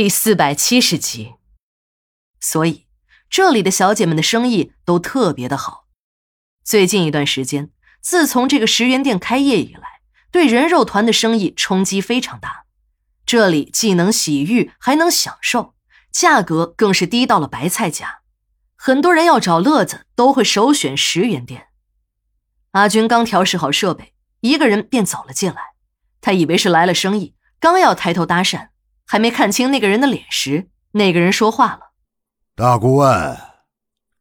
第四百七十集。所以，这里的小姐们的生意都特别的好。最近一段时间，自从这个十元店开业以来，对人肉团的生意冲击非常大。这里既能洗浴，还能享受，价格更是低到了白菜价。很多人要找乐子，都会首选十元店。阿军刚调试好设备，一个人便走了进来。他以为是来了生意，刚要抬头搭讪，还没看清那个人的脸时，那个人说话了：“大顾问，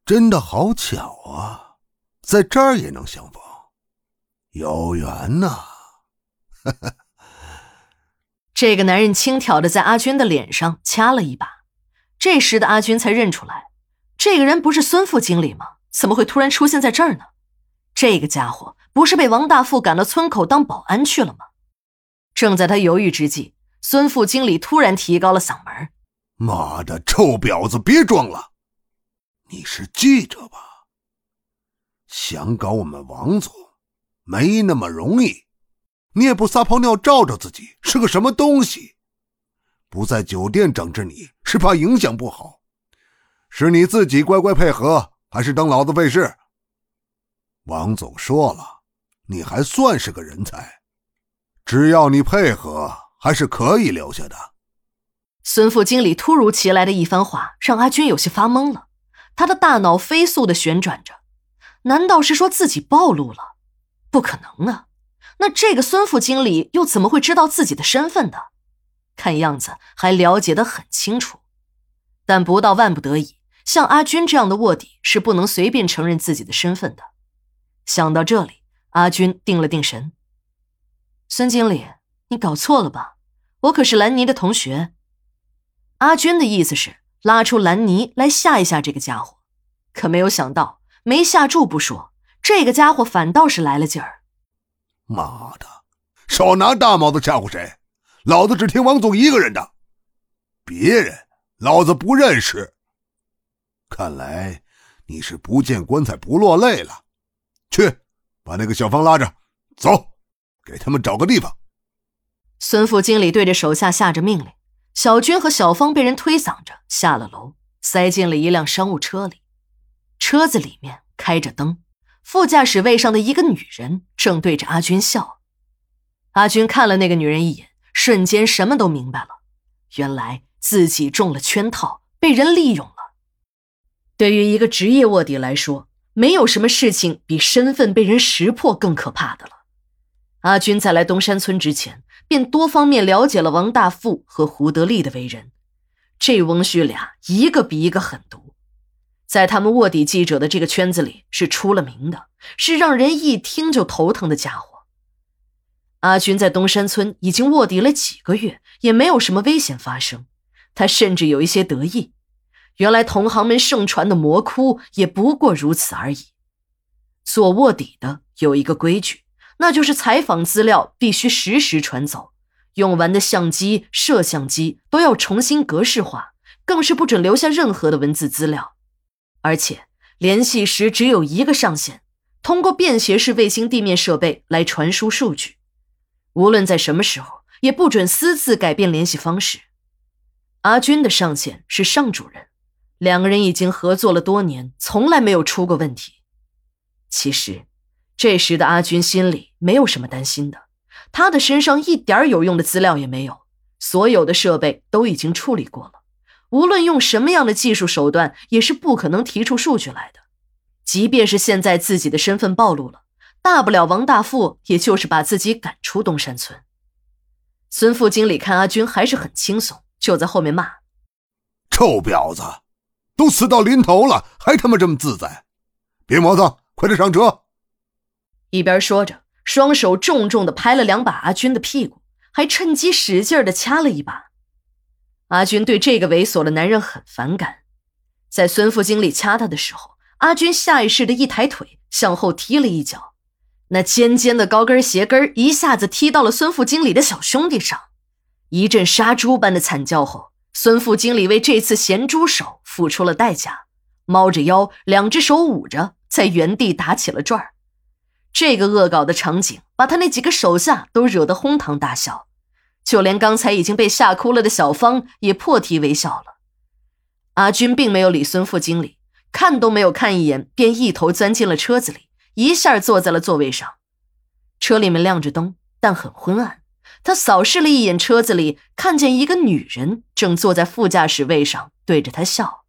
真的好巧啊，在这儿也能相逢，有缘呐！”这个男人轻佻的在阿军的脸上掐了一把，这时的阿军才认出来，这个人不是孙副经理吗？怎么会突然出现在这儿呢？这个家伙不是被王大富赶到村口当保安去了吗？正在他犹豫之际，孙副经理突然提高了嗓门：“妈的，臭婊子，别装了！你是记者吧？想搞我们王总，没那么容易。”你也不撒泡尿照照自己是个什么东西？不在酒店整治你是怕影响不好，是你自己乖乖配合，还是等老子费事？王总说了，你还算是个人才，只要你配合，还是可以留下的。孙副经理突如其来的一番话让阿军有些发懵了，他的大脑飞速的旋转着，难道是说自己暴露了？不可能啊！那这个孙副经理又怎么会知道自己的身份的？看样子还了解的很清楚，但不到万不得已，像阿军这样的卧底是不能随便承认自己的身份的。想到这里，阿军定了定神。孙经理，你搞错了吧？我可是兰妮的同学。阿军的意思是拉出兰妮来吓一吓这个家伙，可没有想到，没吓住不说，这个家伙反倒是来了劲儿。妈的，少拿大帽子吓唬谁！老子只听王总一个人的，别人老子不认识。看来你是不见棺材不落泪了。去，把那个小芳拉着走，给他们找个地方。孙副经理对着手下下着命令。小军和小芳被人推搡着下了楼，塞进了一辆商务车里。车子里面开着灯。副驾驶位上的一个女人正对着阿军笑，阿军看了那个女人一眼，瞬间什么都明白了。原来自己中了圈套，被人利用了。对于一个职业卧底来说，没有什么事情比身份被人识破更可怕的了。阿军在来东山村之前，便多方面了解了王大富和胡德利的为人，这翁婿俩一个比一个狠毒。在他们卧底记者的这个圈子里是出了名的，是让人一听就头疼的家伙。阿军在东山村已经卧底了几个月，也没有什么危险发生，他甚至有一些得意。原来同行们盛传的魔窟也不过如此而已。做卧底的有一个规矩，那就是采访资料必须实时传走，用完的相机、摄像机都要重新格式化，更是不准留下任何的文字资料。而且联系时只有一个上线，通过便携式卫星地面设备来传输数据，无论在什么时候也不准私自改变联系方式。阿军的上线是尚主任，两个人已经合作了多年，从来没有出过问题。其实，这时的阿军心里没有什么担心的，他的身上一点有用的资料也没有，所有的设备都已经处理过了。无论用什么样的技术手段，也是不可能提出数据来的。即便是现在自己的身份暴露了，大不了王大富也就是把自己赶出东山村。孙副经理看阿军还是很轻松，就在后面骂：“臭婊子，都死到临头了，还他妈这么自在！别磨蹭，快点上车！”一边说着，双手重重的拍了两把阿军的屁股，还趁机使劲的掐了一把。阿军对这个猥琐的男人很反感，在孙副经理掐他的时候，阿军下意识的一抬腿向后踢了一脚，那尖尖的高跟鞋跟一下子踢到了孙副经理的小兄弟上，一阵杀猪般的惨叫后，孙副经理为这次咸猪手付出了代价，猫着腰，两只手捂着，在原地打起了转儿。这个恶搞的场景把他那几个手下都惹得哄堂大笑。就连刚才已经被吓哭了的小芳也破涕为笑了。阿军并没有理孙副经理，看都没有看一眼，便一头钻进了车子里，一下坐在了座位上。车里面亮着灯，但很昏暗。他扫视了一眼车子里，看见一个女人正坐在副驾驶位上，对着他笑。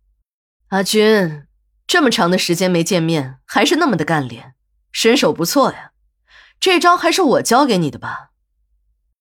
阿军，这么长的时间没见面，还是那么的干练，身手不错呀。这招还是我教给你的吧？